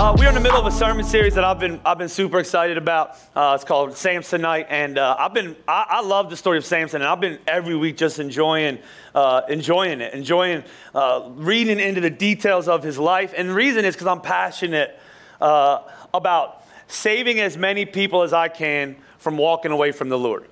Uh, we're in the middle of a sermon series that I've been I've been super excited about. Uh, it's called Samsonite, and uh, I've been I, I, love the story of Samson, and I've been every week just enjoying uh, enjoying it, enjoying uh, reading into the details of his life. And the reason is because I'm passionate uh, about saving as many people as I can from walking away from the Lord.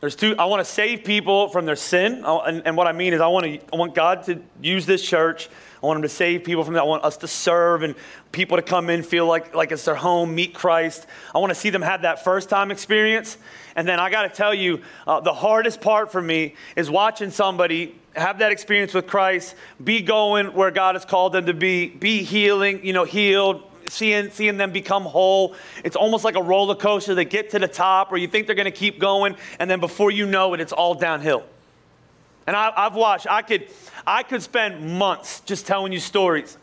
There's two. I want to save people from their sin, and, and what I mean is I want to I want God to use this church I want them to save people from that. I want us to serve and people to come in, feel like, like it's their home, meet Christ. I want to see them have that first time experience. And then I got to tell you, uh, the hardest part for me is watching somebody have that experience with Christ, be going where God has called them to be, be healing, you know, healed, seeing, seeing them become whole. It's almost like a roller coaster. They get to the top, or you think they're going to keep going, and then before you know it, it's all downhill. And I, have watched, I could, I could spend months just telling you stories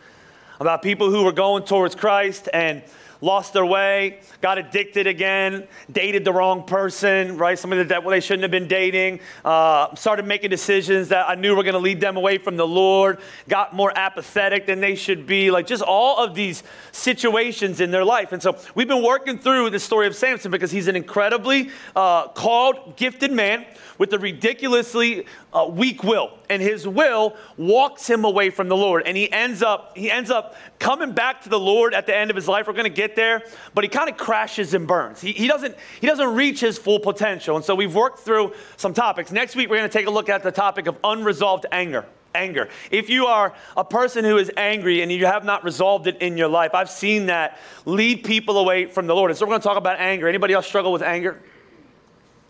about people who were going towards Christ and lost their way, got addicted again, dated the wrong person, right? Somebody that they shouldn't have been dating, uh, started making decisions that I knew were going to lead them away from the Lord, got more apathetic than they should be, like just all of these situations in their life. And so we've been working through the story of Samson because he's an incredibly uh, called, gifted man with a ridiculously uh, weak will, and his will walks him away from the Lord, and he ends up he ends up coming back to the Lord at the end of his life. We're going to get there, but he kind of crashes and burns. He, he doesn't he doesn't reach his full potential, and so we've worked through some topics. Next week we're going to take a look at the topic of unresolved anger anger. If you are a person who is angry and you have not resolved it in your life, I've seen that lead people away from the Lord. And so we're going to talk about anger. Anybody else struggle with anger?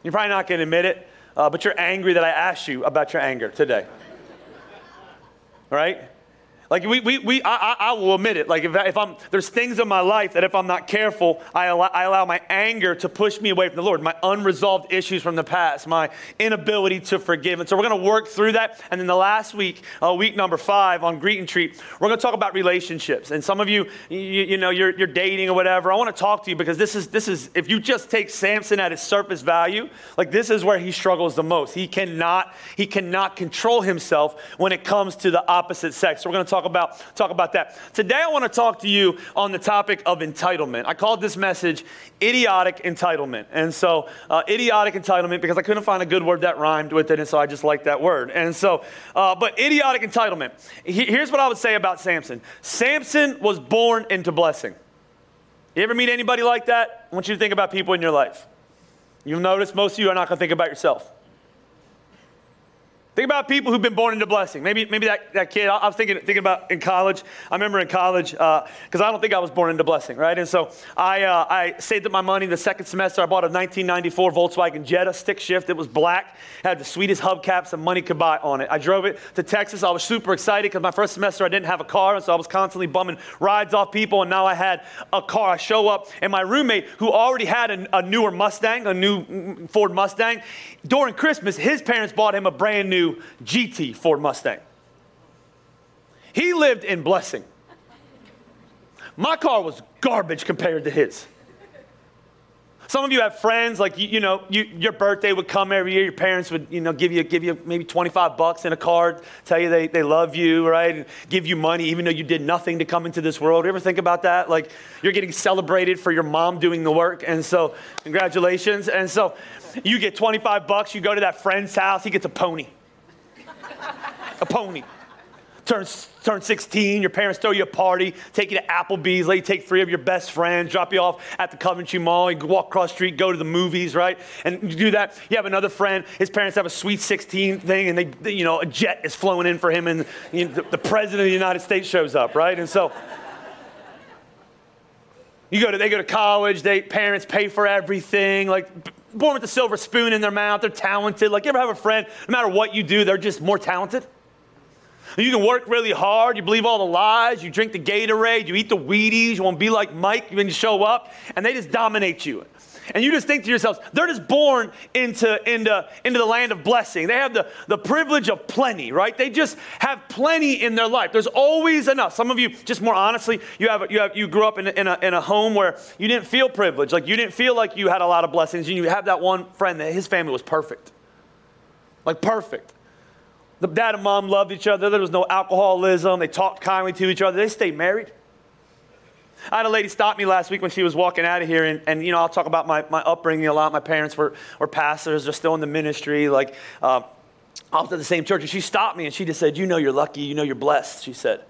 You're probably not going to admit it uh, but you're angry that I asked you about your anger today. Right? Like we, we, we I, I will admit it. Like if, if I'm, there's things in my life that if I'm not careful, I allow, I allow my anger to push me away from the Lord, my unresolved issues from the past, my inability to forgive. And so we're going to work through that. And then the last week, uh, week number five on Greet and Treat, we're going to talk about relationships. And some of you, you, you know, you're, you're dating or whatever. I want to talk to you because this is, this is, if you just take Samson at his surface value, like this is where he struggles the most. He cannot, he cannot control himself when it comes to the opposite sex. So we're going to talk about, talk about that. Today, I want to talk to you on the topic of entitlement. I called this message idiotic entitlement. And so, uh, idiotic entitlement, because I couldn't find a good word that rhymed with it, and so I just like that word. And so, uh, but idiotic entitlement. He, here's what I would say about Samson Samson was born into blessing. You ever meet anybody like that? I want you to think about people in your life. You'll notice most of you are not going to think about yourself. Think about people who've been born into blessing. Maybe, maybe that, that kid, I, I was thinking, thinking about in college. I remember in college, because uh, I don't think I was born into blessing, right? And so I, uh, I saved up my money the second semester. I bought a 1994 Volkswagen Jetta stick shift. It was black, had the sweetest hubcaps and money could buy on it. I drove it to Texas. I was super excited because my first semester I didn't have a car, and so I was constantly bumming rides off people, and now I had a car. I show up, and my roommate, who already had a, a newer Mustang, a new mm, Ford Mustang, during Christmas, his parents bought him a brand new GT Ford Mustang. He lived in blessing. My car was garbage compared to his. Some of you have friends, like, you, you know, you, your birthday would come every year. Your parents would, you know, give you, give you maybe 25 bucks in a card, tell you they, they love you, right? And give you money even though you did nothing to come into this world. You ever think about that? Like, you're getting celebrated for your mom doing the work. And so, congratulations. And so, you get 25 bucks, you go to that friend's house, he gets a pony a pony. Turn, turn 16, your parents throw you a party, take you to Applebee's, let you take three of your best friends, drop you off at the Coventry Mall, you walk across street, go to the movies, right? And you do that. You have another friend, his parents have a sweet 16 thing, and they, you know, a jet is flowing in for him, and you know, the, the president of the United States shows up, right? And so, you go to, they go to college, they parents pay for everything, like born with a silver spoon in their mouth, they're talented. Like you ever have a friend, no matter what you do, they're just more talented? You can work really hard, you believe all the lies, you drink the Gatorade, you eat the Wheaties, you want to be like Mike when you show up, and they just dominate you. And you just think to yourselves, they're just born into, into, into the land of blessing. They have the, the privilege of plenty, right? They just have plenty in their life. There's always enough. Some of you, just more honestly, you, have, you, have, you grew up in, in, a, in a home where you didn't feel privileged. Like you didn't feel like you had a lot of blessings. And you have that one friend that his family was perfect. Like perfect. The dad and mom loved each other. There was no alcoholism. They talked kindly to each other. They stayed married. I had a lady stop me last week when she was walking out of here, and, and you know, I'll talk about my, my upbringing a lot. My parents were, were pastors, they're still in the ministry, like uh, off to the same church. And she stopped me and she just said, You know, you're lucky, you know, you're blessed, she said.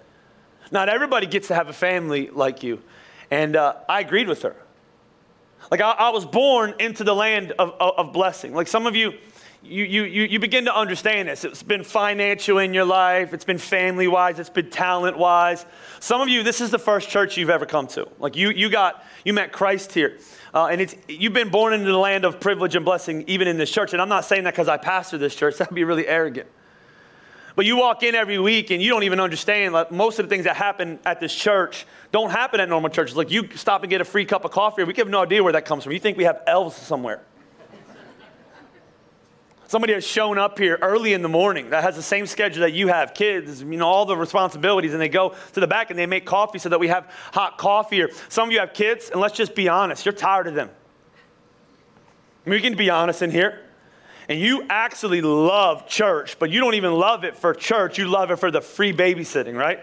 Not everybody gets to have a family like you. And uh, I agreed with her. Like, I, I was born into the land of, of, of blessing. Like, some of you, you, you, you begin to understand this. It's been financial in your life, it's been family wise, it's been talent wise. Some of you, this is the first church you've ever come to. Like you, you got, you met Christ here. Uh, and it's, you've been born into the land of privilege and blessing, even in this church. And I'm not saying that because I pastor this church, that'd be really arrogant. But you walk in every week and you don't even understand like most of the things that happen at this church don't happen at normal churches. Like you stop and get a free cup of coffee, we have no idea where that comes from. You think we have elves somewhere. Somebody has shown up here early in the morning that has the same schedule that you have, kids, you know, all the responsibilities, and they go to the back and they make coffee so that we have hot coffee. Or some of you have kids, and let's just be honest, you're tired of them. We can be honest in here. And you actually love church, but you don't even love it for church, you love it for the free babysitting, right?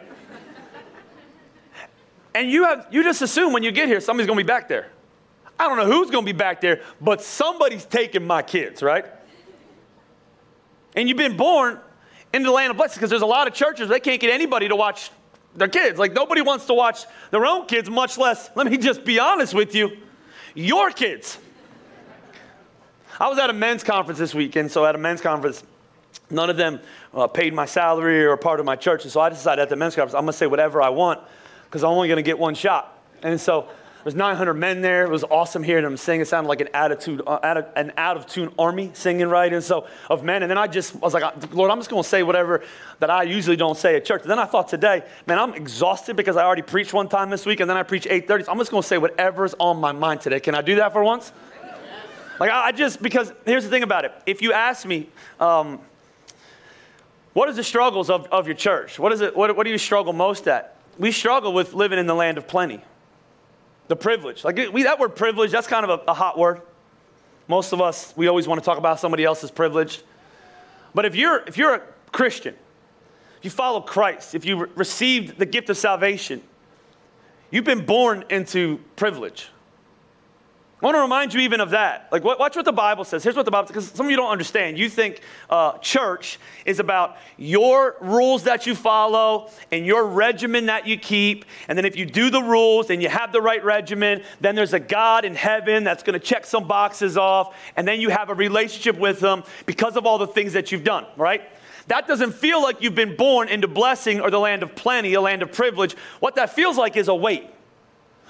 and you have you just assume when you get here somebody's gonna be back there. I don't know who's gonna be back there, but somebody's taking my kids, right? And you've been born into the land of blessing because there's a lot of churches, they can't get anybody to watch their kids. Like nobody wants to watch their own kids, much less, let me just be honest with you, your kids. I was at a men's conference this week, and so at a men's conference, none of them uh, paid my salary or part of my church. And so I decided at the men's conference, I'm going to say whatever I want because I'm only going to get one shot. And so there's 900 men there. It was awesome hearing them sing. It sounded like an attitude, uh, an out of tune army singing, right? And so of men. And then I just I was like, Lord, I'm just going to say whatever that I usually don't say at church. And then I thought today, man, I'm exhausted because I already preached one time this week, and then I preach 8:30. So I'm just going to say whatever's on my mind today. Can I do that for once? Like I just because here's the thing about it. If you ask me. Um, what is the struggles of, of your church? What is it? What, what do you struggle most at? We struggle with living in the land of plenty. The privilege. Like we, that word privilege, that's kind of a, a hot word. Most of us, we always want to talk about somebody else's privilege. But if you're, if you're a Christian, if you follow Christ, if you re- received the gift of salvation, you've been born into privilege. I want to remind you even of that. Like, watch what the Bible says. Here's what the Bible says, because some of you don't understand. You think uh, church is about your rules that you follow and your regimen that you keep. And then if you do the rules and you have the right regimen, then there's a God in heaven that's going to check some boxes off. And then you have a relationship with Him because of all the things that you've done, right? That doesn't feel like you've been born into blessing or the land of plenty, a land of privilege. What that feels like is a weight.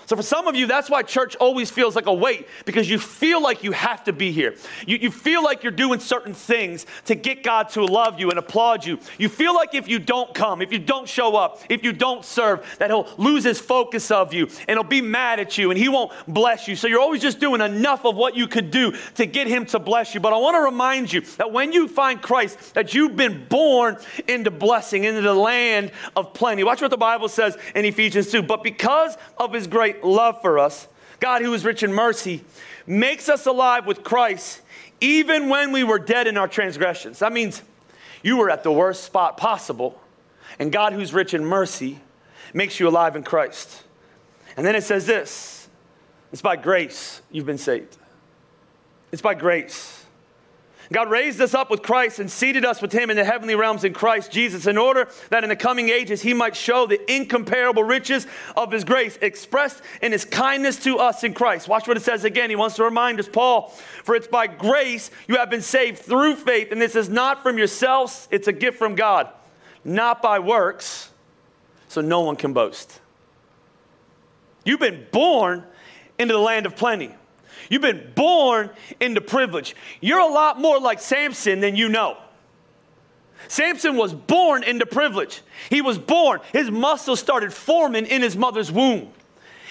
So, for some of you, that's why church always feels like a weight because you feel like you have to be here. You, you feel like you're doing certain things to get God to love you and applaud you. You feel like if you don't come, if you don't show up, if you don't serve, that He'll lose His focus of you and He'll be mad at you and He won't bless you. So, you're always just doing enough of what you could do to get Him to bless you. But I want to remind you that when you find Christ, that you've been born into blessing, into the land of plenty. Watch what the Bible says in Ephesians 2. But because of His great great love for us, God, who is rich in mercy, makes us alive with Christ even when we were dead in our transgressions. That means you were at the worst spot possible, and God, who's rich in mercy, makes you alive in Christ. And then it says this it's by grace you've been saved. It's by grace. God raised us up with Christ and seated us with Him in the heavenly realms in Christ Jesus, in order that in the coming ages He might show the incomparable riches of His grace expressed in His kindness to us in Christ. Watch what it says again. He wants to remind us, Paul, for it's by grace you have been saved through faith, and this is not from yourselves, it's a gift from God, not by works, so no one can boast. You've been born into the land of plenty. You've been born into privilege. You're a lot more like Samson than you know. Samson was born into privilege. He was born, his muscles started forming in his mother's womb.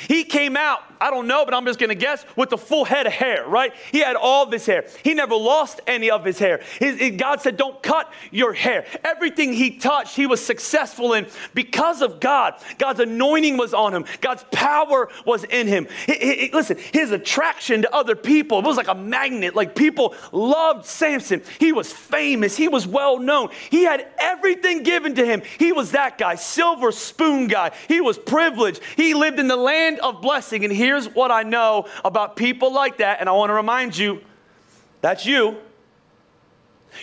He came out, I don't know, but I'm just gonna guess, with a full head of hair, right? He had all this hair. He never lost any of his hair. His, his, God said, Don't cut your hair. Everything he touched, he was successful in because of God. God's anointing was on him, God's power was in him. He, he, listen, his attraction to other people, it was like a magnet. Like people loved Samson. He was famous, he was well known. He had everything given to him. He was that guy, silver spoon guy. He was privileged. He lived in the land of blessing. And here's what I know about people like that, and I want to remind you that's you.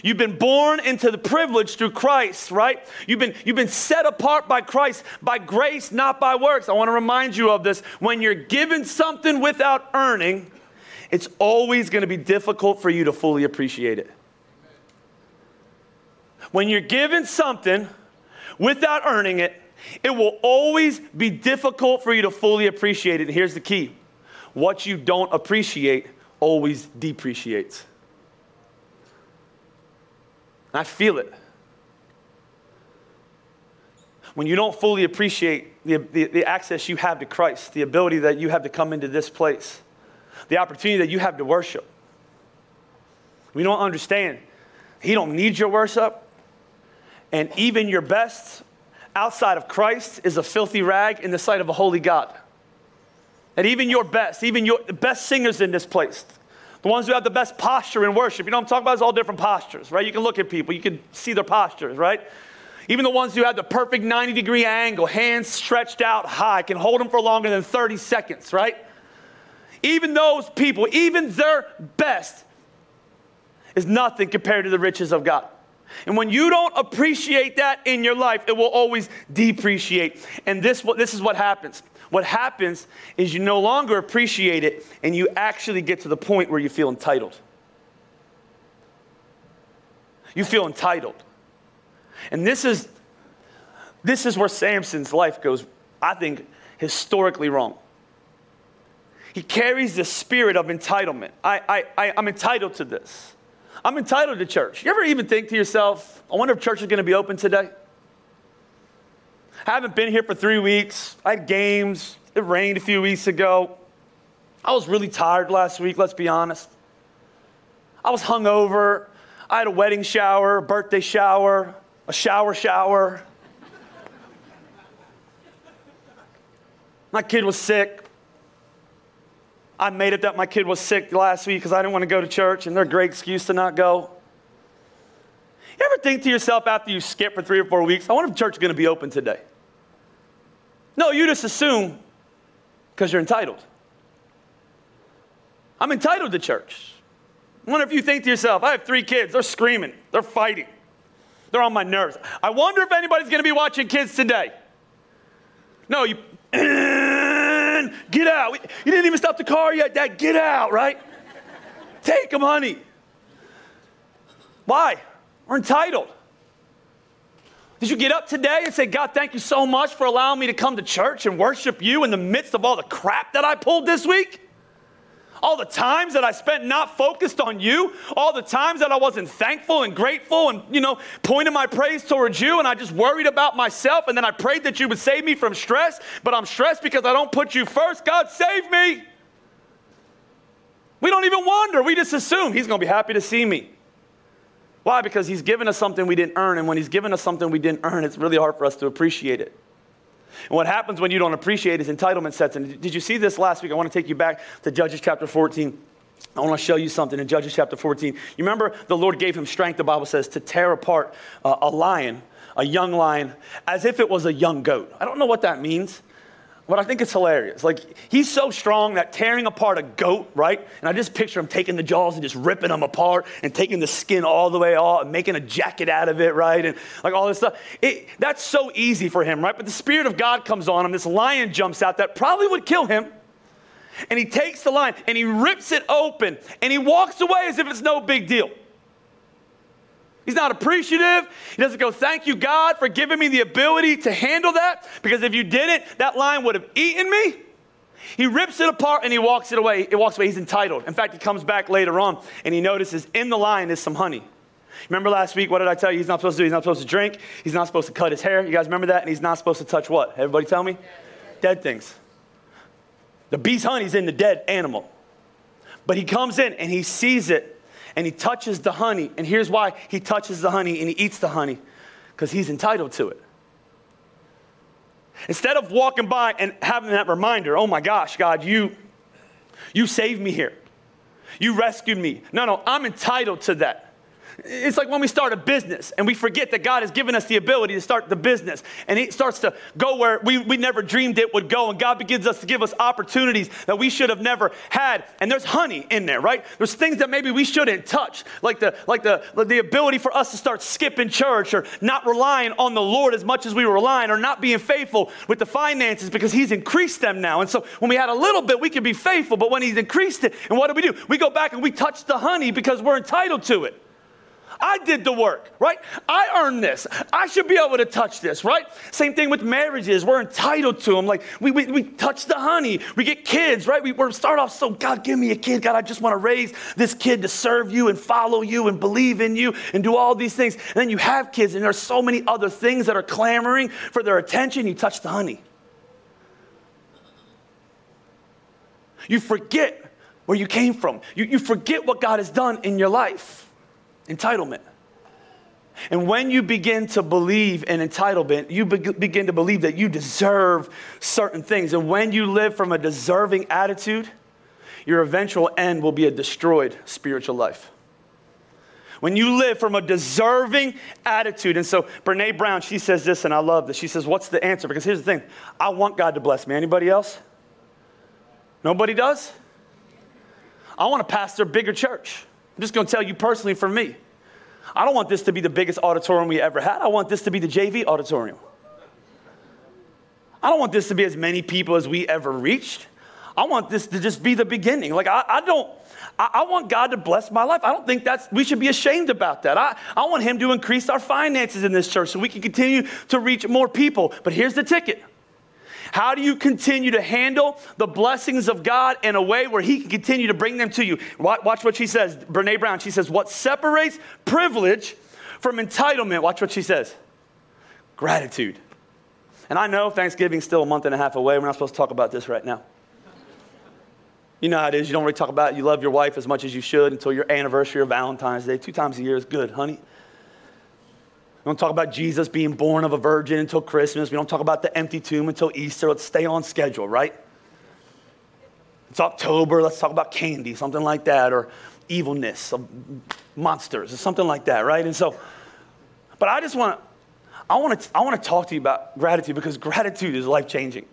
You've been born into the privilege through Christ, right? You've been, you've been set apart by Christ by grace, not by works. I want to remind you of this. When you're given something without earning, it's always going to be difficult for you to fully appreciate it. When you're given something without earning it, it will always be difficult for you to fully appreciate it. And here's the key what you don't appreciate always depreciates. I feel it. When you don't fully appreciate the, the, the, access you have to Christ, the ability that you have to come into this place, the opportunity that you have to worship, we don't understand. He don't need your worship, and even your best outside of Christ is a filthy rag in the sight of a holy God. And even your best, even your the best singers in this place, the ones who have the best posture in worship, you know I'm talking about is all different postures, right? You can look at people, you can see their postures, right? Even the ones who have the perfect 90 degree angle, hands stretched out high, can hold them for longer than 30 seconds, right? Even those people, even their best, is nothing compared to the riches of God. And when you don't appreciate that in your life, it will always depreciate. And this, this is what happens. What happens is you no longer appreciate it and you actually get to the point where you feel entitled. You feel entitled. And this is, this is where Samson's life goes, I think, historically wrong. He carries the spirit of entitlement. I, I, I, I'm entitled to this. I'm entitled to church. You ever even think to yourself, I wonder if church is going to be open today? I haven't been here for three weeks. I had games. It rained a few weeks ago. I was really tired last week, let's be honest. I was hungover. I had a wedding shower, a birthday shower, a shower shower. My kid was sick. I made it that my kid was sick last week because I didn't want to go to church, and they're a great excuse to not go. You ever think to yourself after you skip for three or four weeks, I wonder if church is going to be open today? No, you just assume because you're entitled. I'm entitled to church. I wonder if you think to yourself, I have three kids, they're screaming, they're fighting, they're on my nerves. I wonder if anybody's going to be watching kids today. No, you. Get out. You didn't even stop the car yet, Dad. Get out, right? Take them, honey. Why? We're entitled. Did you get up today and say, God, thank you so much for allowing me to come to church and worship you in the midst of all the crap that I pulled this week? All the times that I spent not focused on you, all the times that I wasn't thankful and grateful and, you know, pointing my praise towards you and I just worried about myself and then I prayed that you would save me from stress, but I'm stressed because I don't put you first. God, save me. We don't even wonder. We just assume he's going to be happy to see me. Why? Because he's given us something we didn't earn. And when he's given us something we didn't earn, it's really hard for us to appreciate it. And what happens when you don't appreciate is entitlement sets in. Did you see this last week? I want to take you back to Judges chapter 14. I want to show you something in Judges chapter 14. You remember the Lord gave him strength, the Bible says, to tear apart uh, a lion, a young lion, as if it was a young goat. I don't know what that means. But I think it's hilarious. Like, he's so strong that tearing apart a goat, right? And I just picture him taking the jaws and just ripping them apart and taking the skin all the way off and making a jacket out of it, right? And like all this stuff. It, that's so easy for him, right? But the Spirit of God comes on him. This lion jumps out that probably would kill him. And he takes the lion and he rips it open and he walks away as if it's no big deal. He's not appreciative. He doesn't go, Thank you, God, for giving me the ability to handle that, because if you didn't, that lion would have eaten me. He rips it apart and he walks it away. It walks away. He's entitled. In fact, he comes back later on and he notices in the lion is some honey. Remember last week, what did I tell you he's not supposed to do? He's not supposed to drink. He's not supposed to cut his hair. You guys remember that? And he's not supposed to touch what? Everybody tell me? Dead things. The bee's honey's in the dead animal. But he comes in and he sees it and he touches the honey. And here's why he touches the honey and he eats the honey because he's entitled to it. Instead of walking by and having that reminder, oh my gosh, God, you, you saved me here. You rescued me. No, no, I'm entitled to that. It's like when we start a business and we forget that God has given us the ability to start the business and it starts to go where we, we never dreamed it would go. And God begins us to give us opportunities that we should have never had. And there's honey in there, right? There's things that maybe we shouldn't touch, like the, like the, like the ability for us to start skipping church or not relying on the Lord as much as we were relying or not being faithful with the finances because He's increased them now. And so when we had a little bit, we could be faithful. But when He's increased it, and what do we do? We go back and we touch the honey because we're entitled to it. I did the work, right? I earned this. I should be able to touch this, right? Same thing with marriages. We're entitled to them. Like we, we, we touch the honey. We get kids, right? We, we start off so, God, give me a kid. God, I just want to raise this kid to serve you and follow you and believe in you and do all these things. And then you have kids, and there's so many other things that are clamoring for their attention. You touch the honey. You forget where you came from. You, you forget what God has done in your life entitlement. And when you begin to believe in entitlement, you be- begin to believe that you deserve certain things. And when you live from a deserving attitude, your eventual end will be a destroyed spiritual life. When you live from a deserving attitude, and so Brene Brown, she says this, and I love this. She says, What's the answer? Because here's the thing I want God to bless me. Anybody else? Nobody does? I want to pastor a bigger church. I'm just going to tell you personally for me. I don't want this to be the biggest auditorium we ever had. I want this to be the JV auditorium. I don't want this to be as many people as we ever reached. I want this to just be the beginning. Like, I, I don't, I, I, want God to bless my life. I don't think that's, we should be ashamed about that. I, I want Him to increase our finances in this church so we can continue to reach more people. But here's the ticket how do you continue to handle the blessings of God in a way where He can continue to bring them to you? Watch what she says. Brene Brown, she says, What separates privilege from entitlement? Watch what she says gratitude. And I know Thanksgiving's still a month and a half away. We're not supposed to talk about this right now. You know how it is. You don't really talk about it. You love your wife as much as you should until your anniversary or Valentine's Day. Two times a year is good, honey. We don't talk about Jesus being born of a virgin until Christmas. We don't talk about the empty tomb until Easter. Let's stay on schedule, right? It's October. Let's talk about candy, something like that, or evilness, of monsters, or something like that, right? And so, but I just want to, I want to, I want to talk to you about gratitude because gratitude is life changing.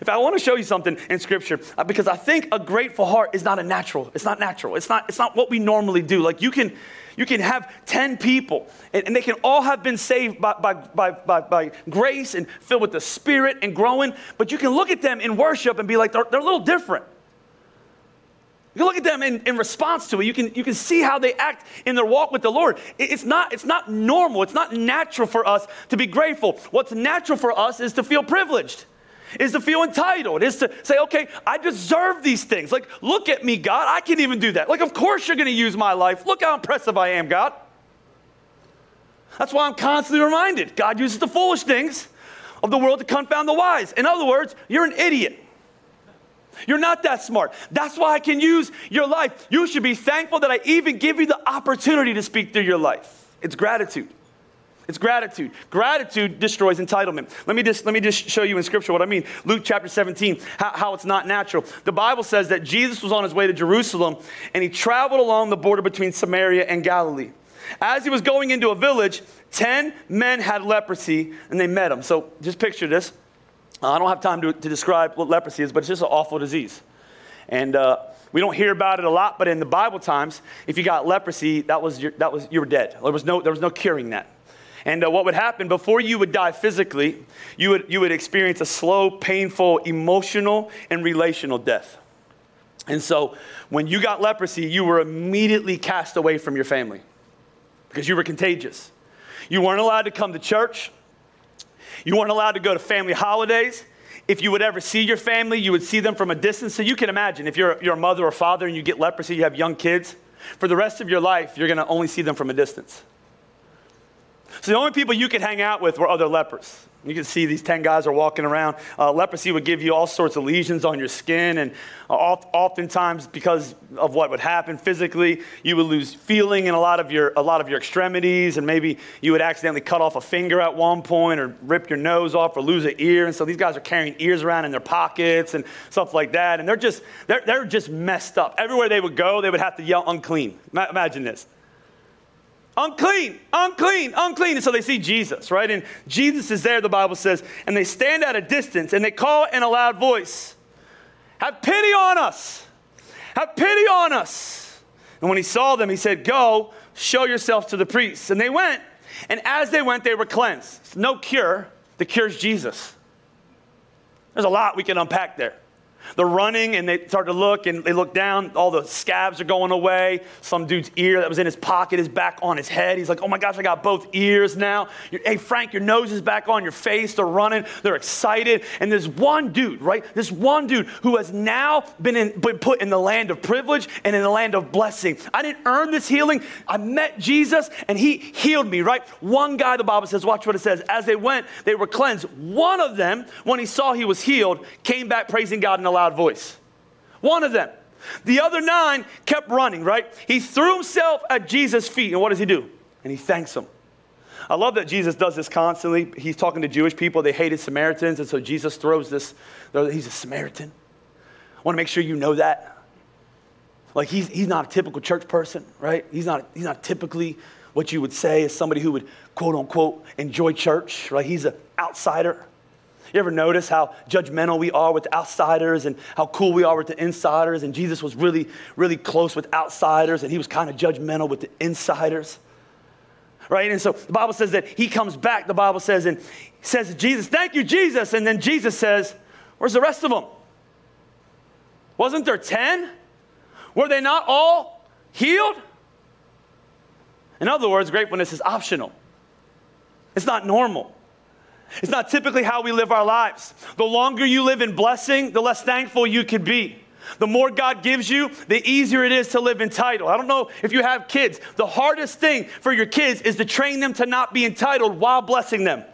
If I want to show you something in Scripture, uh, because I think a grateful heart is not a natural. It's not natural. It's not. It's not what we normally do. Like you can, you can have 10 people, and, and they can all have been saved by, by, by, by, by grace and filled with the Spirit and growing, but you can look at them in worship and be like, they're, they're a little different. You can look at them in, in response to it. You can, you can see how they act in their walk with the Lord. it's, not, it's not normal. It's not natural for us to be grateful. What's natural for us is to feel privileged is to feel entitled, is to say, okay, I deserve these things. Like, look at me, God. I can even do that. Like, of course you're going to use my life. Look how impressive I am, God. That's why I'm constantly reminded God uses the foolish things of the world to confound the wise. In other words, you're an idiot. You're not that smart. That's why I can use your life. You should be thankful that I even give you the opportunity to speak through your life. It's gratitude. It's gratitude. Gratitude destroys entitlement. Let me just, let me just show you in scripture what I mean. Luke chapter 17, how, how it's not natural. The Bible says that Jesus was on his way to Jerusalem and he traveled along the border between Samaria and Galilee. As he was going into a village, 10 men had leprosy and they met him. So just picture this. I don't have time to, to describe what leprosy is, but it's just an awful disease. And uh, we don't hear about it a lot, but in the Bible times, if you got leprosy, that was, your, that was you were dead. There was no, there was no curing that. And uh, what would happen before you would die physically, you would, you would experience a slow, painful, emotional, and relational death. And so when you got leprosy, you were immediately cast away from your family because you were contagious. You weren't allowed to come to church. You weren't allowed to go to family holidays. If you would ever see your family, you would see them from a distance. So you can imagine if you're, you're a mother or father and you get leprosy, you have young kids, for the rest of your life, you're going to only see them from a distance. So the only people you could hang out with were other lepers. You can see these 10 guys are walking around. Uh, leprosy would give you all sorts of lesions on your skin, and uh, oftentimes, because of what would happen physically, you would lose feeling in a lot, of your, a lot of your extremities, and maybe you would accidentally cut off a finger at one point, or rip your nose off, or lose an ear. And so these guys are carrying ears around in their pockets and stuff like that, and they're just, they're, they're just messed up. Everywhere they would go, they would have to yell unclean. Imagine this unclean, unclean, unclean. And so they see Jesus, right? And Jesus is there, the Bible says, and they stand at a distance and they call in a loud voice, Have pity on us! Have pity on us! And when he saw them, he said, Go, show yourself to the priests. And they went, and as they went, they were cleansed. No cure, the cure is Jesus. There's a lot we can unpack there. They're running and they start to look and they look down. All the scabs are going away. Some dude's ear that was in his pocket is back on his head. He's like, oh my gosh, I got both ears now. hey, Frank, your nose is back on your face. They're running. They're excited. And there's one dude, right? This one dude who has now been, in, been put in the land of privilege and in the land of blessing. I didn't earn this healing. I met Jesus and he healed me, right? One guy, the Bible says, watch what it says. As they went, they were cleansed. One of them, when he saw he was healed, came back praising God in a loud voice. One of them. The other nine kept running, right? He threw himself at Jesus' feet, and what does he do? And he thanks him. I love that Jesus does this constantly. He's talking to Jewish people, they hated Samaritans, and so Jesus throws this, he's a Samaritan. I want to make sure you know that. Like he's, he's not a typical church person, right? He's not, he's not typically what you would say as somebody who would quote unquote enjoy church, right? He's an outsider. You ever notice how judgmental we are with outsiders and how cool we are with the insiders? And Jesus was really, really close with outsiders and he was kind of judgmental with the insiders. Right? And so the Bible says that he comes back, the Bible says, and says Jesus, Thank you, Jesus. And then Jesus says, Where's the rest of them? Wasn't there 10? Were they not all healed? In other words, gratefulness is optional, it's not normal. It's not typically how we live our lives. The longer you live in blessing, the less thankful you could be. The more God gives you, the easier it is to live entitled. I don't know if you have kids. The hardest thing for your kids is to train them to not be entitled while blessing them.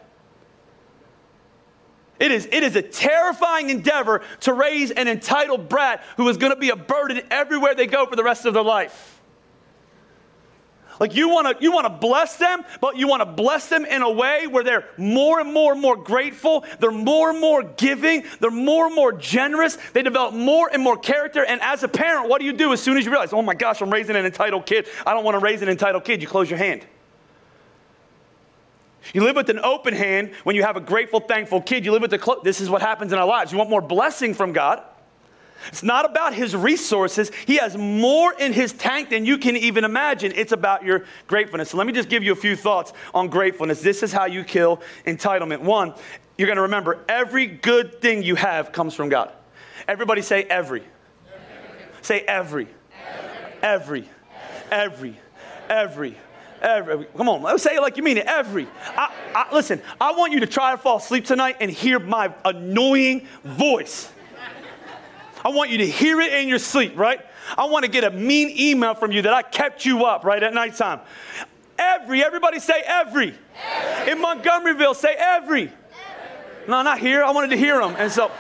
It is, it is a terrifying endeavor to raise an entitled brat who is going to be a burden everywhere they go for the rest of their life. Like you want to you want to bless them, but you want to bless them in a way where they're more and more and more grateful, they're more and more giving, they're more and more generous, they develop more and more character and as a parent, what do you do as soon as you realize, "Oh my gosh, I'm raising an entitled kid. I don't want to raise an entitled kid." You close your hand. You live with an open hand when you have a grateful, thankful kid. You live with the clo- this is what happens in our lives. You want more blessing from God. It's not about his resources. He has more in his tank than you can even imagine. It's about your gratefulness. So let me just give you a few thoughts on gratefulness. This is how you kill entitlement. One, you're going to remember every good thing you have comes from God. Everybody say every. every. Say every. Every. Every. Every. Every. Come on, let's say it like you mean it. Every. I, I, listen, I want you to try to fall asleep tonight and hear my annoying voice. I want you to hear it in your sleep, right? I want to get a mean email from you that I kept you up, right, at nighttime. Every, everybody say every. every. In Montgomeryville, say every. every. No, not here. I wanted to hear them. And so,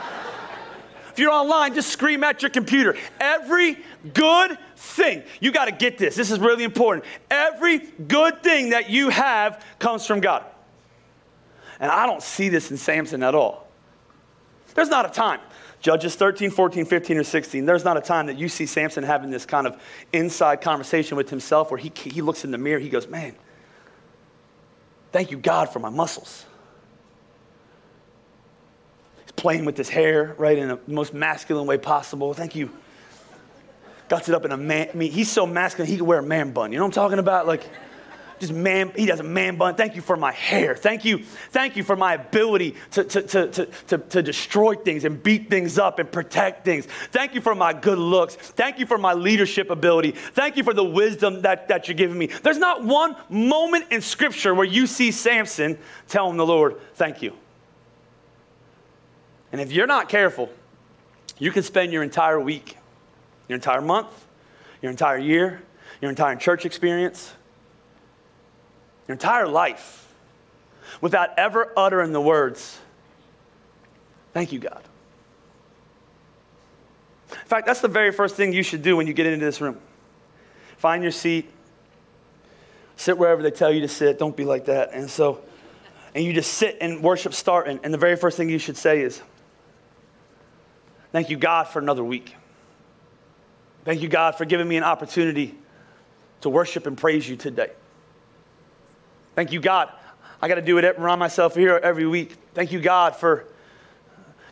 if you're online, just scream at your computer. Every good thing, you got to get this. This is really important. Every good thing that you have comes from God. And I don't see this in Samson at all. There's not a time. Judges 13, 14, 15, or 16, there's not a time that you see Samson having this kind of inside conversation with himself where he, he looks in the mirror, he goes, Man, thank you, God, for my muscles. He's playing with his hair, right, in the most masculine way possible. Thank you. Guts it up in a man. I mean, he's so masculine, he could wear a man bun. You know what I'm talking about? Like, just man, he does a man bun. Thank you for my hair. Thank you, thank you for my ability to, to, to, to, to, to destroy things and beat things up and protect things. Thank you for my good looks. Thank you for my leadership ability. Thank you for the wisdom that, that you're giving me. There's not one moment in scripture where you see Samson telling the Lord, thank you. And if you're not careful, you can spend your entire week, your entire month, your entire year, your entire church experience, your entire life, without ever uttering the words, Thank you, God. In fact, that's the very first thing you should do when you get into this room. Find your seat, sit wherever they tell you to sit. Don't be like that. And so, and you just sit and worship starting. And the very first thing you should say is, Thank you, God, for another week. Thank you, God, for giving me an opportunity to worship and praise you today. Thank you, God. I got to do it, around myself here every week. Thank you, God, for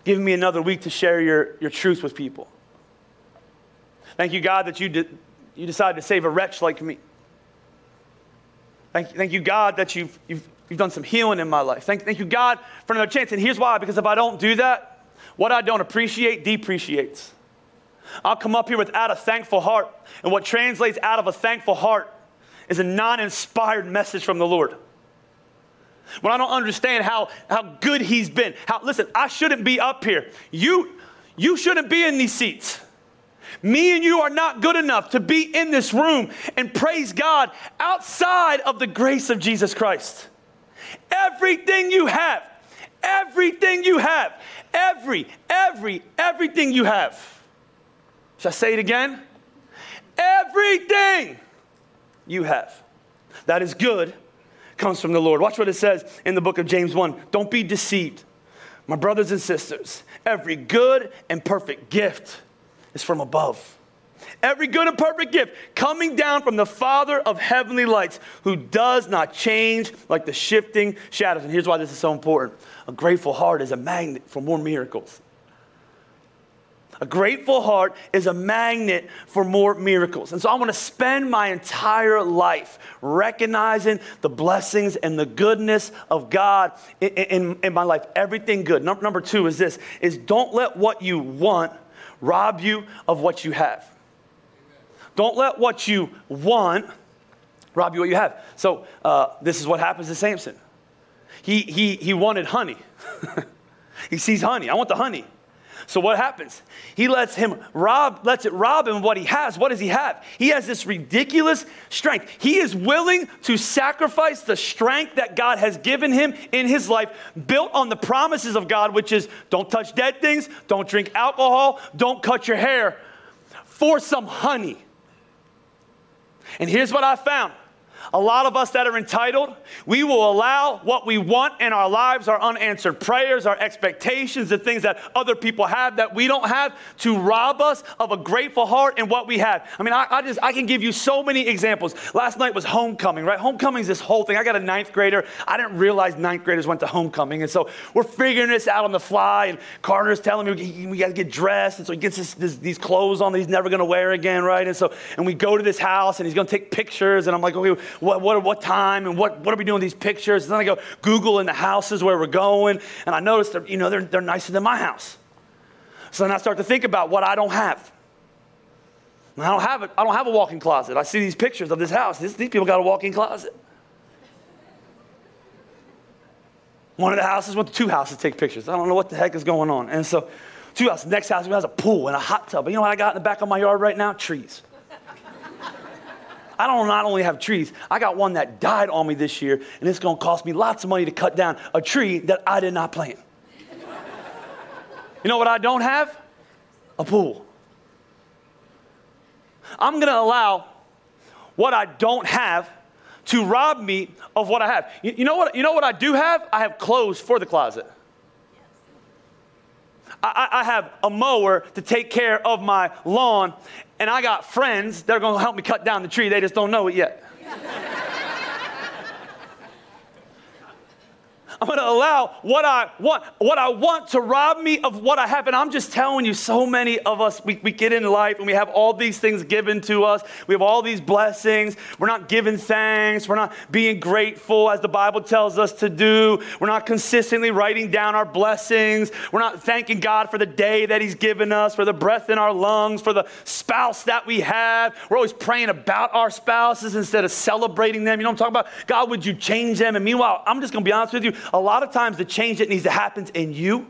giving me another week to share your, your truth with people. Thank you, God, that you, did, you decided to save a wretch like me. Thank, thank you, God, that you've, you've, you've done some healing in my life. Thank, thank you, God, for another chance. And here's why because if I don't do that, what I don't appreciate depreciates. I'll come up here without a thankful heart. And what translates out of a thankful heart is a non inspired message from the Lord. When I don't understand how, how good He's been. How, listen, I shouldn't be up here. You, you shouldn't be in these seats. Me and you are not good enough to be in this room and praise God outside of the grace of Jesus Christ. Everything you have, everything you have, every, every, everything you have. Shall I say it again? Everything you have that is good comes from the Lord. Watch what it says in the book of James 1. Don't be deceived. My brothers and sisters, every good and perfect gift is from above. Every good and perfect gift coming down from the Father of heavenly lights, who does not change like the shifting shadows. And here's why this is so important a grateful heart is a magnet for more miracles. A grateful heart is a magnet for more miracles. And so I want to spend my entire life recognizing the blessings and the goodness of God in, in, in my life. Everything good. Number, number two is this is don't let what you want rob you of what you have. Don't let what you want rob you what you have. So uh, this is what happens to Samson. He, he, he wanted honey. he sees honey. I want the honey. So what happens? He lets him rob, lets it rob him what he has. What does he have? He has this ridiculous strength. He is willing to sacrifice the strength that God has given him in his life, built on the promises of God, which is don't touch dead things, don't drink alcohol, don't cut your hair, for some honey. And here's what I found a lot of us that are entitled, we will allow what we want in our lives, our unanswered prayers, our expectations, the things that other people have that we don't have, to rob us of a grateful heart and what we have. I mean, I, I just I can give you so many examples. Last night was homecoming, right? Homecoming's this whole thing. I got a ninth grader. I didn't realize ninth graders went to homecoming, and so we're figuring this out on the fly. And Carter's telling me we got to get dressed, and so he gets this, this, these clothes on that he's never going to wear again, right? And so and we go to this house, and he's going to take pictures, and I'm like, okay what, what, what time and what, what are we doing these pictures? And then I go Google in the houses where we're going, and I notice that, you know, they're, they're nicer than my house. So then I start to think about what I don't have. I don't have it. I don't have a walk-in closet. I see these pictures of this house. This, these people got a walk-in closet. One of the houses went to two houses to take pictures. I don't know what the heck is going on. And so, two houses. Next house has a pool and a hot tub. But you know what I got in the back of my yard right now? Trees. I don't not only have trees, I got one that died on me this year, and it's gonna cost me lots of money to cut down a tree that I did not plant. you know what I don't have? A pool. I'm gonna allow what I don't have to rob me of what I have. You, you, know what, you know what I do have? I have clothes for the closet. I, I have a mower to take care of my lawn, and I got friends that are going to help me cut down the tree. They just don't know it yet. I'm going to allow what I want, what I want to rob me of what I have. And I'm just telling you, so many of us, we, we get in life and we have all these things given to us. We have all these blessings. We're not giving thanks. We're not being grateful as the Bible tells us to do. We're not consistently writing down our blessings. We're not thanking God for the day that He's given us, for the breath in our lungs, for the spouse that we have. We're always praying about our spouses instead of celebrating them. You know what I'm talking about? God, would you change them? And meanwhile, I'm just going to be honest with you a lot of times the change that needs to happen is in you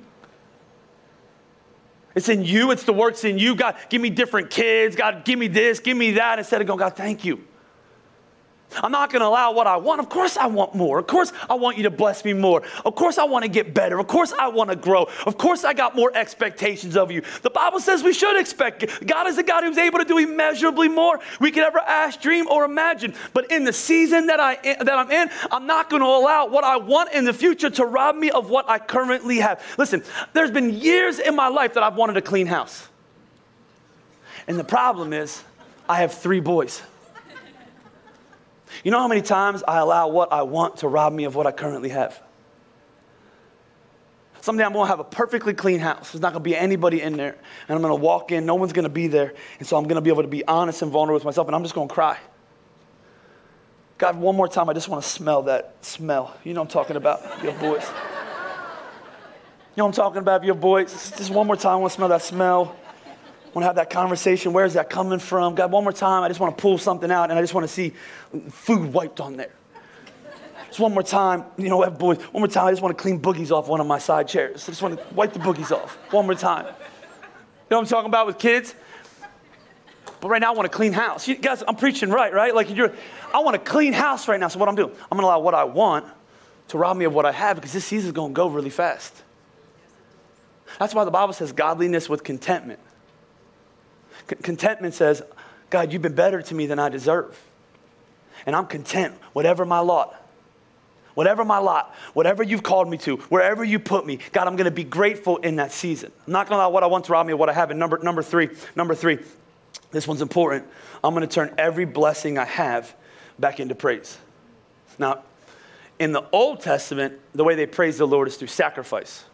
It's in you, it's the works in you. God, give me different kids. God, give me this, give me that. Instead of going, God, thank you. I'm not going to allow what I want. Of course, I want more. Of course, I want you to bless me more. Of course, I want to get better. Of course, I want to grow. Of course, I got more expectations of you. The Bible says we should expect. God is a God who's able to do immeasurably more we could ever ask, dream, or imagine. But in the season that, I, that I'm in, I'm not going to allow what I want in the future to rob me of what I currently have. Listen, there's been years in my life that I've wanted a clean house. And the problem is, I have three boys. You know how many times I allow what I want to rob me of what I currently have? Someday I'm gonna have a perfectly clean house. There's not gonna be anybody in there. And I'm gonna walk in, no one's gonna be there. And so I'm gonna be able to be honest and vulnerable with myself, and I'm just gonna cry. God, one more time, I just wanna smell that smell. You know I'm talking about, your boys. You know I'm talking about, your boys. Just one more time, I wanna smell that smell want to have that conversation. Where is that coming from? God, one more time, I just want to pull something out and I just want to see food wiped on there. Just one more time, you know, boys, one more time, I just want to clean boogies off one of my side chairs. I just want to wipe the boogies off. One more time. You know what I'm talking about with kids? But right now, I want a clean house. You guys, I'm preaching right, right? Like, you're, I want a clean house right now. So, what I'm doing, I'm going to allow what I want to rob me of what I have because this season's going to go really fast. That's why the Bible says godliness with contentment. C- contentment says, God, you've been better to me than I deserve. And I'm content, whatever my lot. Whatever my lot, whatever you've called me to, wherever you put me, God, I'm going to be grateful in that season. I'm not going to allow what I want to rob me of what I have. And number, number three, number three, this one's important. I'm going to turn every blessing I have back into praise. Now, in the Old Testament, the way they praise the Lord is through sacrifice.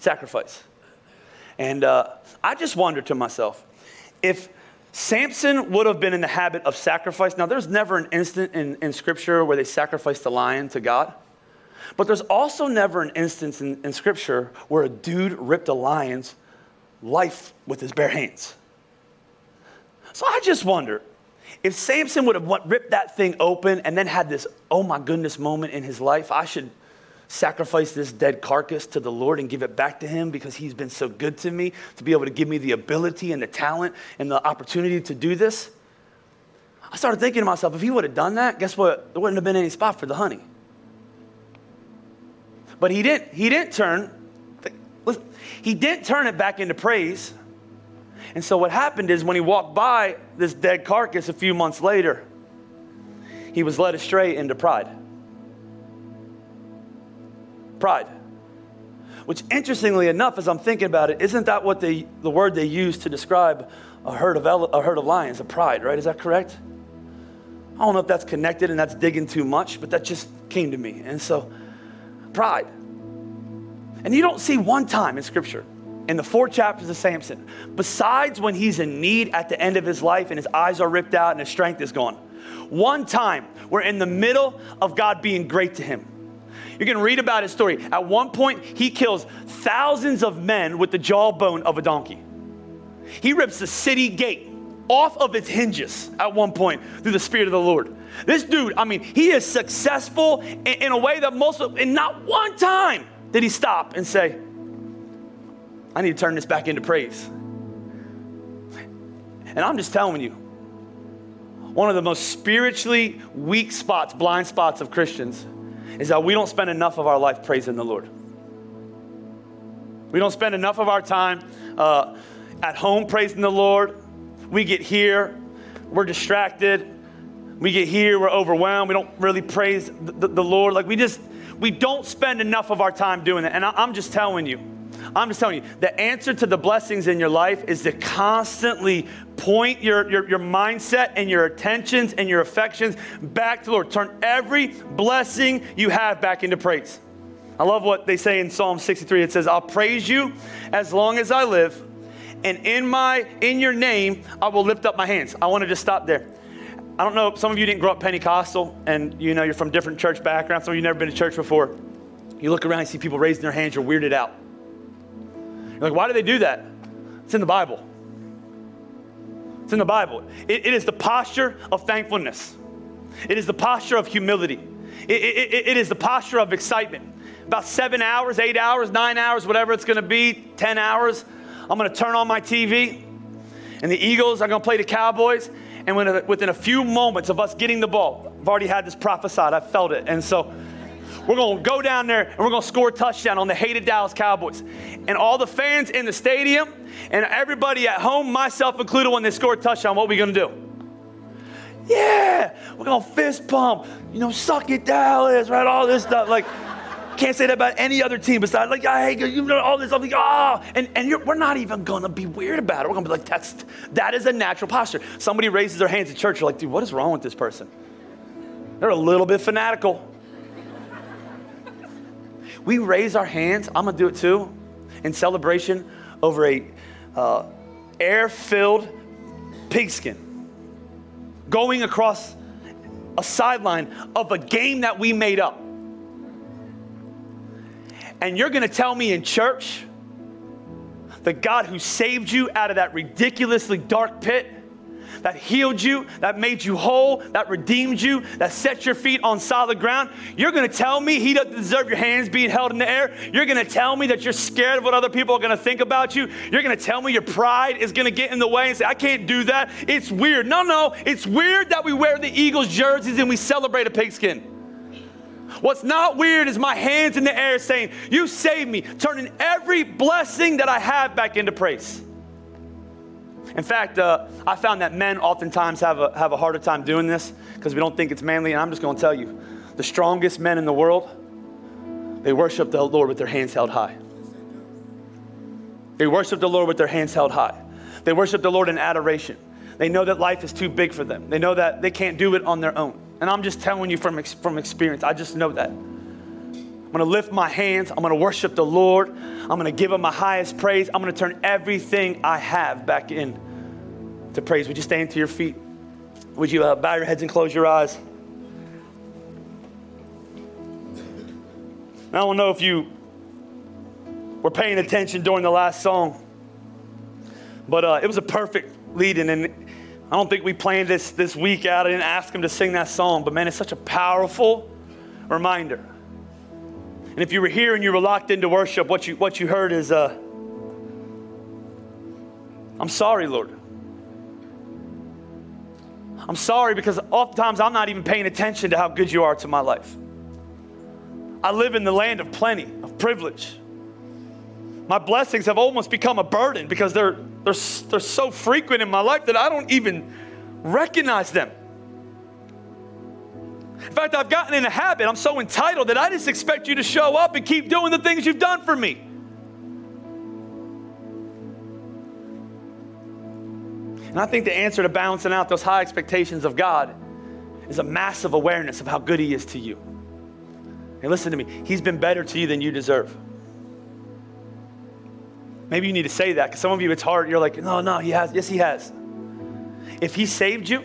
Sacrifice. And uh, I just wondered to myself if Samson would have been in the habit of sacrifice. Now, there's never an instant in, in Scripture where they sacrificed a lion to God. But there's also never an instance in, in Scripture where a dude ripped a lion's life with his bare hands. So I just wonder if Samson would have ripped that thing open and then had this, oh my goodness moment in his life, I should sacrifice this dead carcass to the Lord and give it back to Him because He's been so good to me to be able to give me the ability and the talent and the opportunity to do this. I started thinking to myself, if He would have done that, guess what? There wouldn't have been any spot for the honey. But He didn't. He didn't turn. He didn't turn it back into praise. And so what happened is when he walked by this dead carcass a few months later, he was led astray into pride. Pride. Which, interestingly enough, as I'm thinking about it, isn't that what they, the word they use to describe a herd of, ele- a herd of lions, a pride, right? Is that correct? I don't know if that's connected and that's digging too much, but that just came to me. And so, pride. And you don't see one time in Scripture, in the four chapters of Samson, besides when he's in need at the end of his life and his eyes are ripped out and his strength is gone. One time, we're in the middle of God being great to him you can read about his story. At one point, he kills thousands of men with the jawbone of a donkey. He rips the city gate off of its hinges at one point through the Spirit of the Lord. This dude, I mean, he is successful in, in a way that most of, and not one time did he stop and say, I need to turn this back into praise. And I'm just telling you, one of the most spiritually weak spots, blind spots of Christians is that we don't spend enough of our life praising the Lord. We don't spend enough of our time uh, at home praising the Lord. We get here, we're distracted. We get here, we're overwhelmed. We don't really praise the, the, the Lord. Like we just, we don't spend enough of our time doing that. And I, I'm just telling you, I'm just telling you, the answer to the blessings in your life is to constantly point your, your, your mindset and your attentions and your affections back to the Lord. Turn every blessing you have back into praise. I love what they say in Psalm 63. It says, I'll praise you as long as I live, and in my in your name I will lift up my hands. I want to just stop there. I don't know, some of you didn't grow up Pentecostal and you know you're from different church backgrounds, some of you never been to church before. You look around and see people raising their hands, you're weirded out. You're like, why do they do that? It's in the Bible. It's in the Bible. it, it is the posture of thankfulness, it is the posture of humility, it, it, it is the posture of excitement. About seven hours, eight hours, nine hours, whatever it's going to be, 10 hours I'm going to turn on my TV, and the Eagles are going to play the Cowboys. And within a few moments of us getting the ball, I've already had this prophesied, I felt it. And so we're going to go down there and we're going to score a touchdown on the hated Dallas Cowboys. And all the fans in the stadium and everybody at home, myself included, when they score a touchdown, what are we going to do? Yeah, we're going to fist pump, you know, suck it, Dallas, right? All this stuff. Like, can't say that about any other team besides like, I hate you know all this. I'm like, oh, and and we're not even gonna be weird about it. We're gonna be like, that's that is a natural posture. Somebody raises their hands at church. You're like, dude, what is wrong with this person? They're a little bit fanatical. We raise our hands. I'm gonna do it too, in celebration over a uh, air-filled pigskin going across a sideline of a game that we made up. And you're to tell me in church the God who saved you out of that ridiculously dark pit, that healed you, that made you whole, that redeemed you, that set your feet on solid ground, you're going to tell me he doesn't deserve your hands being held in the air? You're going to tell me that you're scared of what other people are going to think about you? You're going to tell me your pride is going to get in the way and say, I can't do that. It's weird. No, no, it's weird that we wear the Eagles jerseys and we celebrate a pigskin. What's not weird is my hands in the air saying, You saved me, turning every blessing that I have back into praise. In fact, uh, I found that men oftentimes have a, have a harder time doing this because we don't think it's manly. And I'm just going to tell you the strongest men in the world, they worship the Lord with their hands held high. They worship the Lord with their hands held high. They worship the Lord in adoration. They know that life is too big for them, they know that they can't do it on their own. And I'm just telling you from, from experience. I just know that. I'm going to lift my hands. I'm going to worship the Lord. I'm going to give him my highest praise. I'm going to turn everything I have back in to praise. Would you stand to your feet? Would you uh, bow your heads and close your eyes? I don't know if you were paying attention during the last song, but uh, it was a perfect lead in. And I don't think we planned this this week out. I didn't ask him to sing that song, but man, it's such a powerful reminder. And if you were here and you were locked into worship, what you what you heard is, uh, "I'm sorry, Lord. I'm sorry because oftentimes I'm not even paying attention to how good you are to my life. I live in the land of plenty, of privilege. My blessings have almost become a burden because they're they're, they're so frequent in my life that I don't even recognize them. In fact, I've gotten in a habit, I'm so entitled that I just expect you to show up and keep doing the things you've done for me. And I think the answer to balancing out those high expectations of God is a massive awareness of how good He is to you. And listen to me, He's been better to you than you deserve. Maybe you need to say that because some of you it's hard. You're like, no, no, he has. Yes, he has. If he saved you,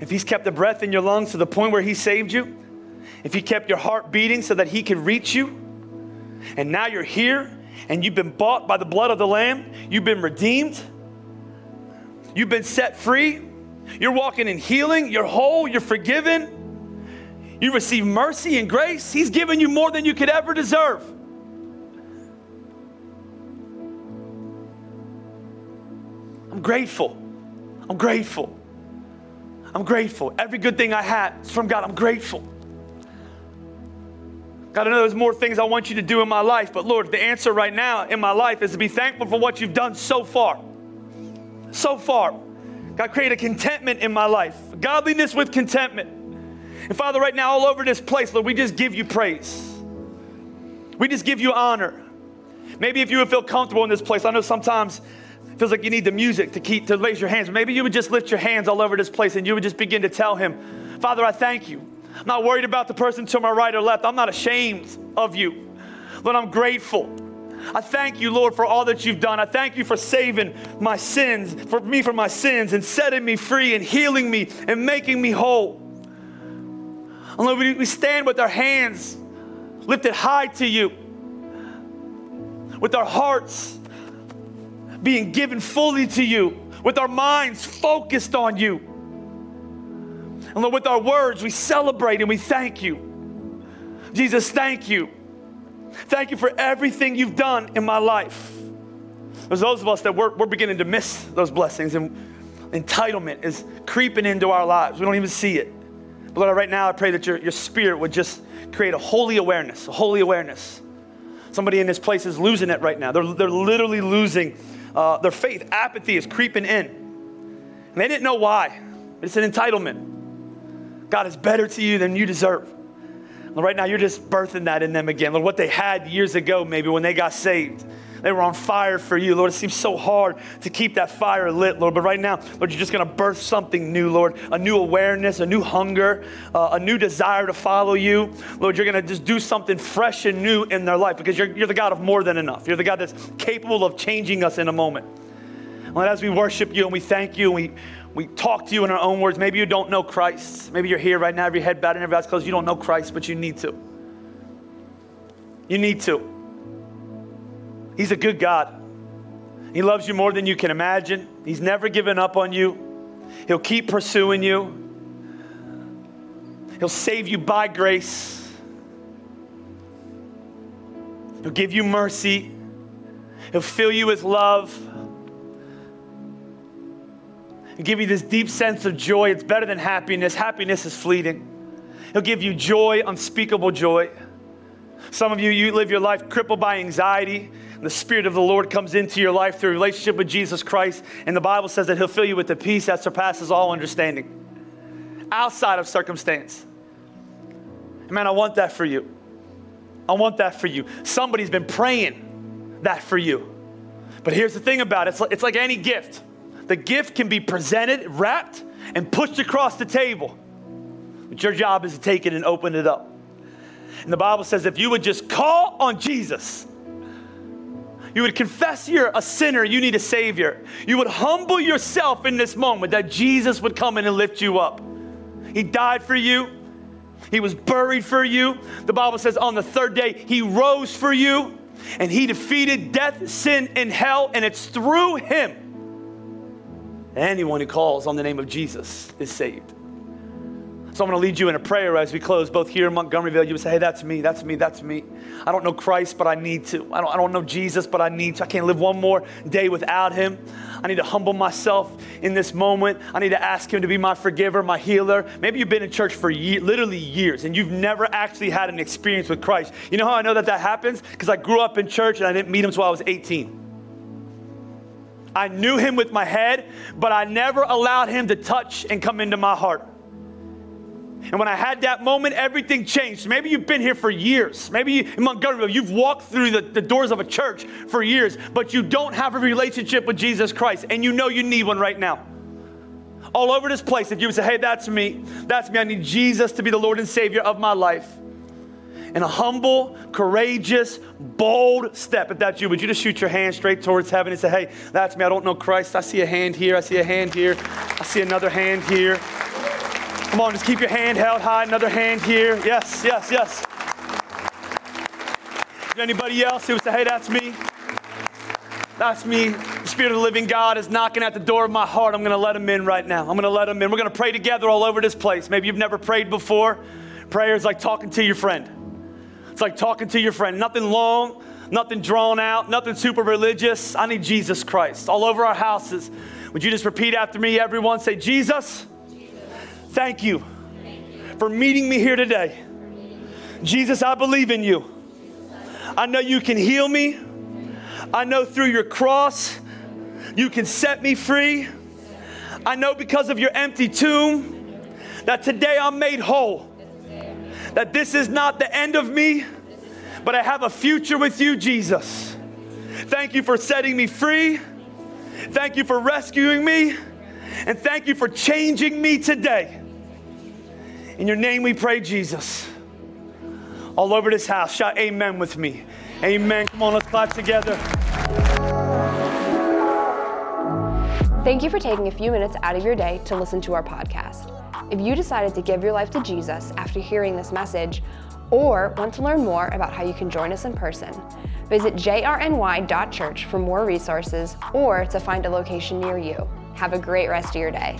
if he's kept the breath in your lungs to the point where he saved you, if he kept your heart beating so that he could reach you, and now you're here and you've been bought by the blood of the Lamb, you've been redeemed, you've been set free, you're walking in healing, you're whole, you're forgiven, you receive mercy and grace, he's given you more than you could ever deserve. I'm grateful. I'm grateful. I'm grateful. Every good thing I had is from God. I'm grateful. God, I know there's more things I want you to do in my life, but Lord, the answer right now in my life is to be thankful for what you've done so far. So far. God, create a contentment in my life, godliness with contentment. And Father, right now, all over this place, Lord, we just give you praise. We just give you honor. Maybe if you would feel comfortable in this place, I know sometimes it feels like you need the music to keep to raise your hands. Maybe you would just lift your hands all over this place and you would just begin to tell him, Father, I thank you. I'm not worried about the person to my right or left. I'm not ashamed of you. Lord, I'm grateful. I thank you, Lord, for all that you've done. I thank you for saving my sins, for me from my sins, and setting me free and healing me and making me whole. And Lord, we stand with our hands lifted high to you, with our hearts being given fully to you, with our minds focused on you. And Lord, with our words, we celebrate and we thank you. Jesus, thank you. Thank you for everything you've done in my life. There's those of us that we're, we're beginning to miss those blessings, and entitlement is creeping into our lives. We don't even see it. But Lord, right now I pray that your, your spirit would just create a holy awareness, a holy awareness. Somebody in this place is losing it right now. They're, they're literally losing uh, their faith. Apathy is creeping in. And they didn't know why. It's an entitlement. God is better to you than you deserve. Right now, you're just birthing that in them again. Lord, what they had years ago, maybe when they got saved. They were on fire for you, Lord. It seems so hard to keep that fire lit, Lord. But right now, Lord, you're just going to birth something new, Lord. A new awareness, a new hunger, uh, a new desire to follow you. Lord, you're going to just do something fresh and new in their life because you're, you're the God of more than enough. You're the God that's capable of changing us in a moment. Lord, as we worship you and we thank you and we, we talk to you in our own words, maybe you don't know Christ. Maybe you're here right now, every head bowed and every eyes closed. You don't know Christ, but you need to. You need to. He's a good God. He loves you more than you can imagine. He's never given up on you. He'll keep pursuing you. He'll save you by grace. He'll give you mercy. He'll fill you with love. He'll give you this deep sense of joy. It's better than happiness. Happiness is fleeting. He'll give you joy, unspeakable joy. Some of you, you live your life crippled by anxiety the Spirit of the Lord comes into your life through relationship with Jesus Christ, and the Bible says that He'll fill you with the peace that surpasses all understanding, outside of circumstance. Man, I want that for you. I want that for you. Somebody's been praying that for you. But here's the thing about it it's like, it's like any gift. The gift can be presented, wrapped, and pushed across the table. But your job is to take it and open it up. And the Bible says if you would just call on Jesus, you would confess you're a sinner, you need a Savior. You would humble yourself in this moment that Jesus would come in and lift you up. He died for you, He was buried for you. The Bible says on the third day, He rose for you, and He defeated death, sin, and hell, and it's through Him. Anyone who calls on the name of Jesus is saved. So I'm going to lead you in a prayer as we close, both here in Montgomeryville. You would say, hey, that's me, that's me, that's me. I don't know Christ, but I need to. I don't, I don't know Jesus, but I need to. I can't live one more day without him. I need to humble myself in this moment. I need to ask him to be my forgiver, my healer. Maybe you've been in church for literally years and you've never actually had an experience with Christ. You know how I know that that happens? Because I grew up in church and I didn't meet him until I was 18. I knew him with my head, but I never allowed him to touch and come into my heart. And when I had that moment, everything changed. Maybe you've been here for years. Maybe you, in Montgomery, you've walked through the, the doors of a church for years, but you don't have a relationship with Jesus Christ, and you know you need one right now. All over this place, if you would say, hey, that's me, that's me, I need Jesus to be the Lord and Savior of my life. In a humble, courageous, bold step, if that's you, would you just shoot your hand straight towards heaven and say, hey, that's me, I don't know Christ. I see a hand here, I see a hand here, I see another hand here. Come on, just keep your hand held high. Another hand here. Yes, yes, yes. Anybody else who would say, hey, that's me? That's me. The Spirit of the living God is knocking at the door of my heart. I'm going to let him in right now. I'm going to let him in. We're going to pray together all over this place. Maybe you've never prayed before. Prayer is like talking to your friend. It's like talking to your friend. Nothing long, nothing drawn out, nothing super religious. I need Jesus Christ all over our houses. Would you just repeat after me, everyone? Say, Jesus. Thank you for meeting me here today. Jesus, I believe in you. I know you can heal me. I know through your cross, you can set me free. I know because of your empty tomb that today I'm made whole. That this is not the end of me, but I have a future with you, Jesus. Thank you for setting me free. Thank you for rescuing me. And thank you for changing me today. In your name we pray, Jesus. All over this house, shout amen with me. Amen. Come on, let's clap together. Thank you for taking a few minutes out of your day to listen to our podcast. If you decided to give your life to Jesus after hearing this message, or want to learn more about how you can join us in person, visit jrny.church for more resources or to find a location near you. Have a great rest of your day.